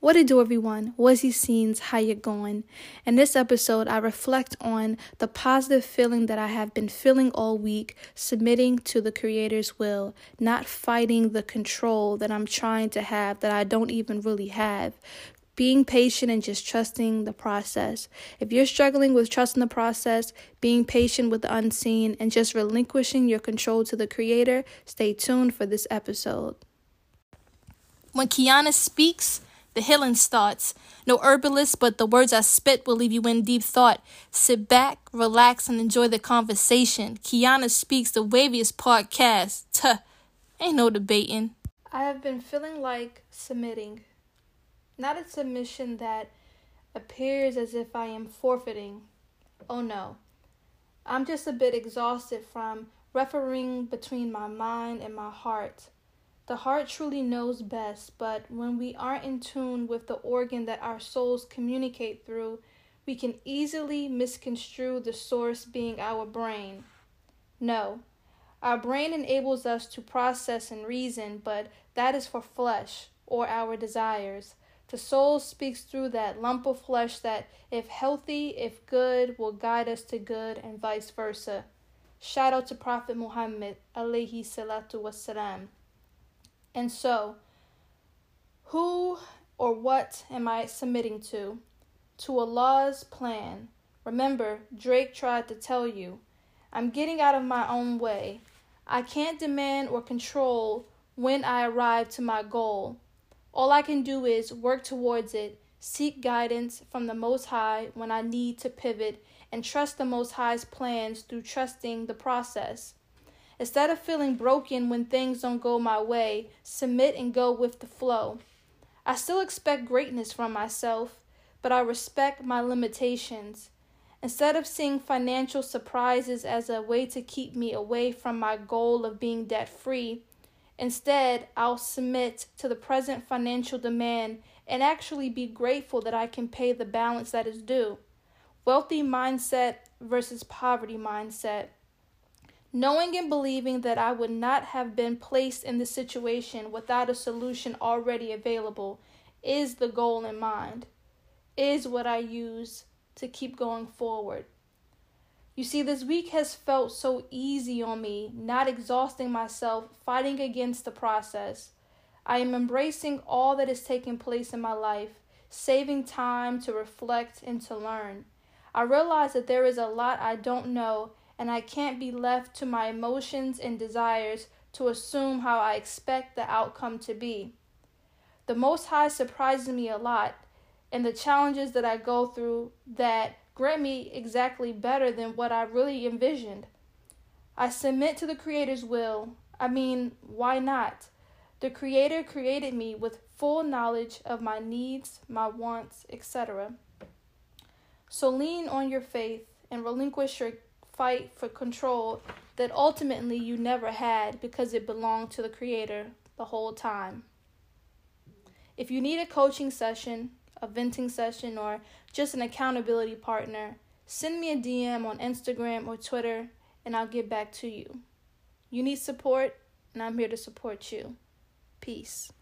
What it do, everyone? What's he scenes? How you going? In this episode, I reflect on the positive feeling that I have been feeling all week, submitting to the Creator's will, not fighting the control that I'm trying to have that I don't even really have. Being patient and just trusting the process. If you're struggling with trusting the process, being patient with the unseen, and just relinquishing your control to the Creator, stay tuned for this episode. When Keyona speaks, the healing starts. No herbalist, but the words I spit will leave you in deep thought. Sit back, relax, and enjoy the conversation. Keyona Speaks, the waviest podcast. Tuh, ain't no debating. I have been feeling like submitting. Not a submission that appears as if I am forfeiting. Oh no. I'm just a bit exhausted from refereeing between my mind and my heart. The heart truly knows best, but when we aren't in tune with the organ that our souls communicate through, we can easily misconstrue the source being our brain. No, our brain enables us to process and reason, but that is for flesh or our desires. The soul speaks through that lump of flesh that, if healthy, if good, will guide us to good, and vice versa. Shout out to Prophet Muhammad, alayhi salatu wassalam. And so, who or what am I submitting to? To Allah's plan. Remember, Drake tried to tell you, I'm getting out of my own way. I can't demand or control when I arrive to my goal. All I can do is work towards it, seek guidance from the Most High when I need to pivot, and trust the Most High's plans through trusting the process. Instead of feeling broken when things don't go my way, submit and go with the flow. I still expect greatness from myself, but I respect my limitations. Instead of seeing financial surprises as a way to keep me away from my goal of being debt free, instead I'll submit to the present financial demand and actually be grateful that I can pay the balance that is due. Wealthy mindset versus poverty mindset. Knowing and believing that I would not have been placed in this situation without a solution already available is the goal in mind, is what I use to keep going forward. You see, this week has felt so easy on me, not exhausting myself, fighting against the process. I am embracing all that is taking place in my life, saving time to reflect and to learn. I realize that there is a lot I don't know and I can't be left to my emotions and desires to assume how I expect the outcome to be. The Most High surprises me a lot, and the challenges that I go through that grant me exactly better than what I really envisioned. I submit to the Creator's will. I mean, why not? The Creator created me with full knowledge of my needs, my wants, etc. So lean on your faith and relinquish your fight for control that ultimately you never had because it belonged to the Creator the whole time. If you need a coaching session, a venting session, or just an accountability partner, send me a DM on Instagram or Twitter and I'll get back to you. You need support, and I'm here to support you. Peace.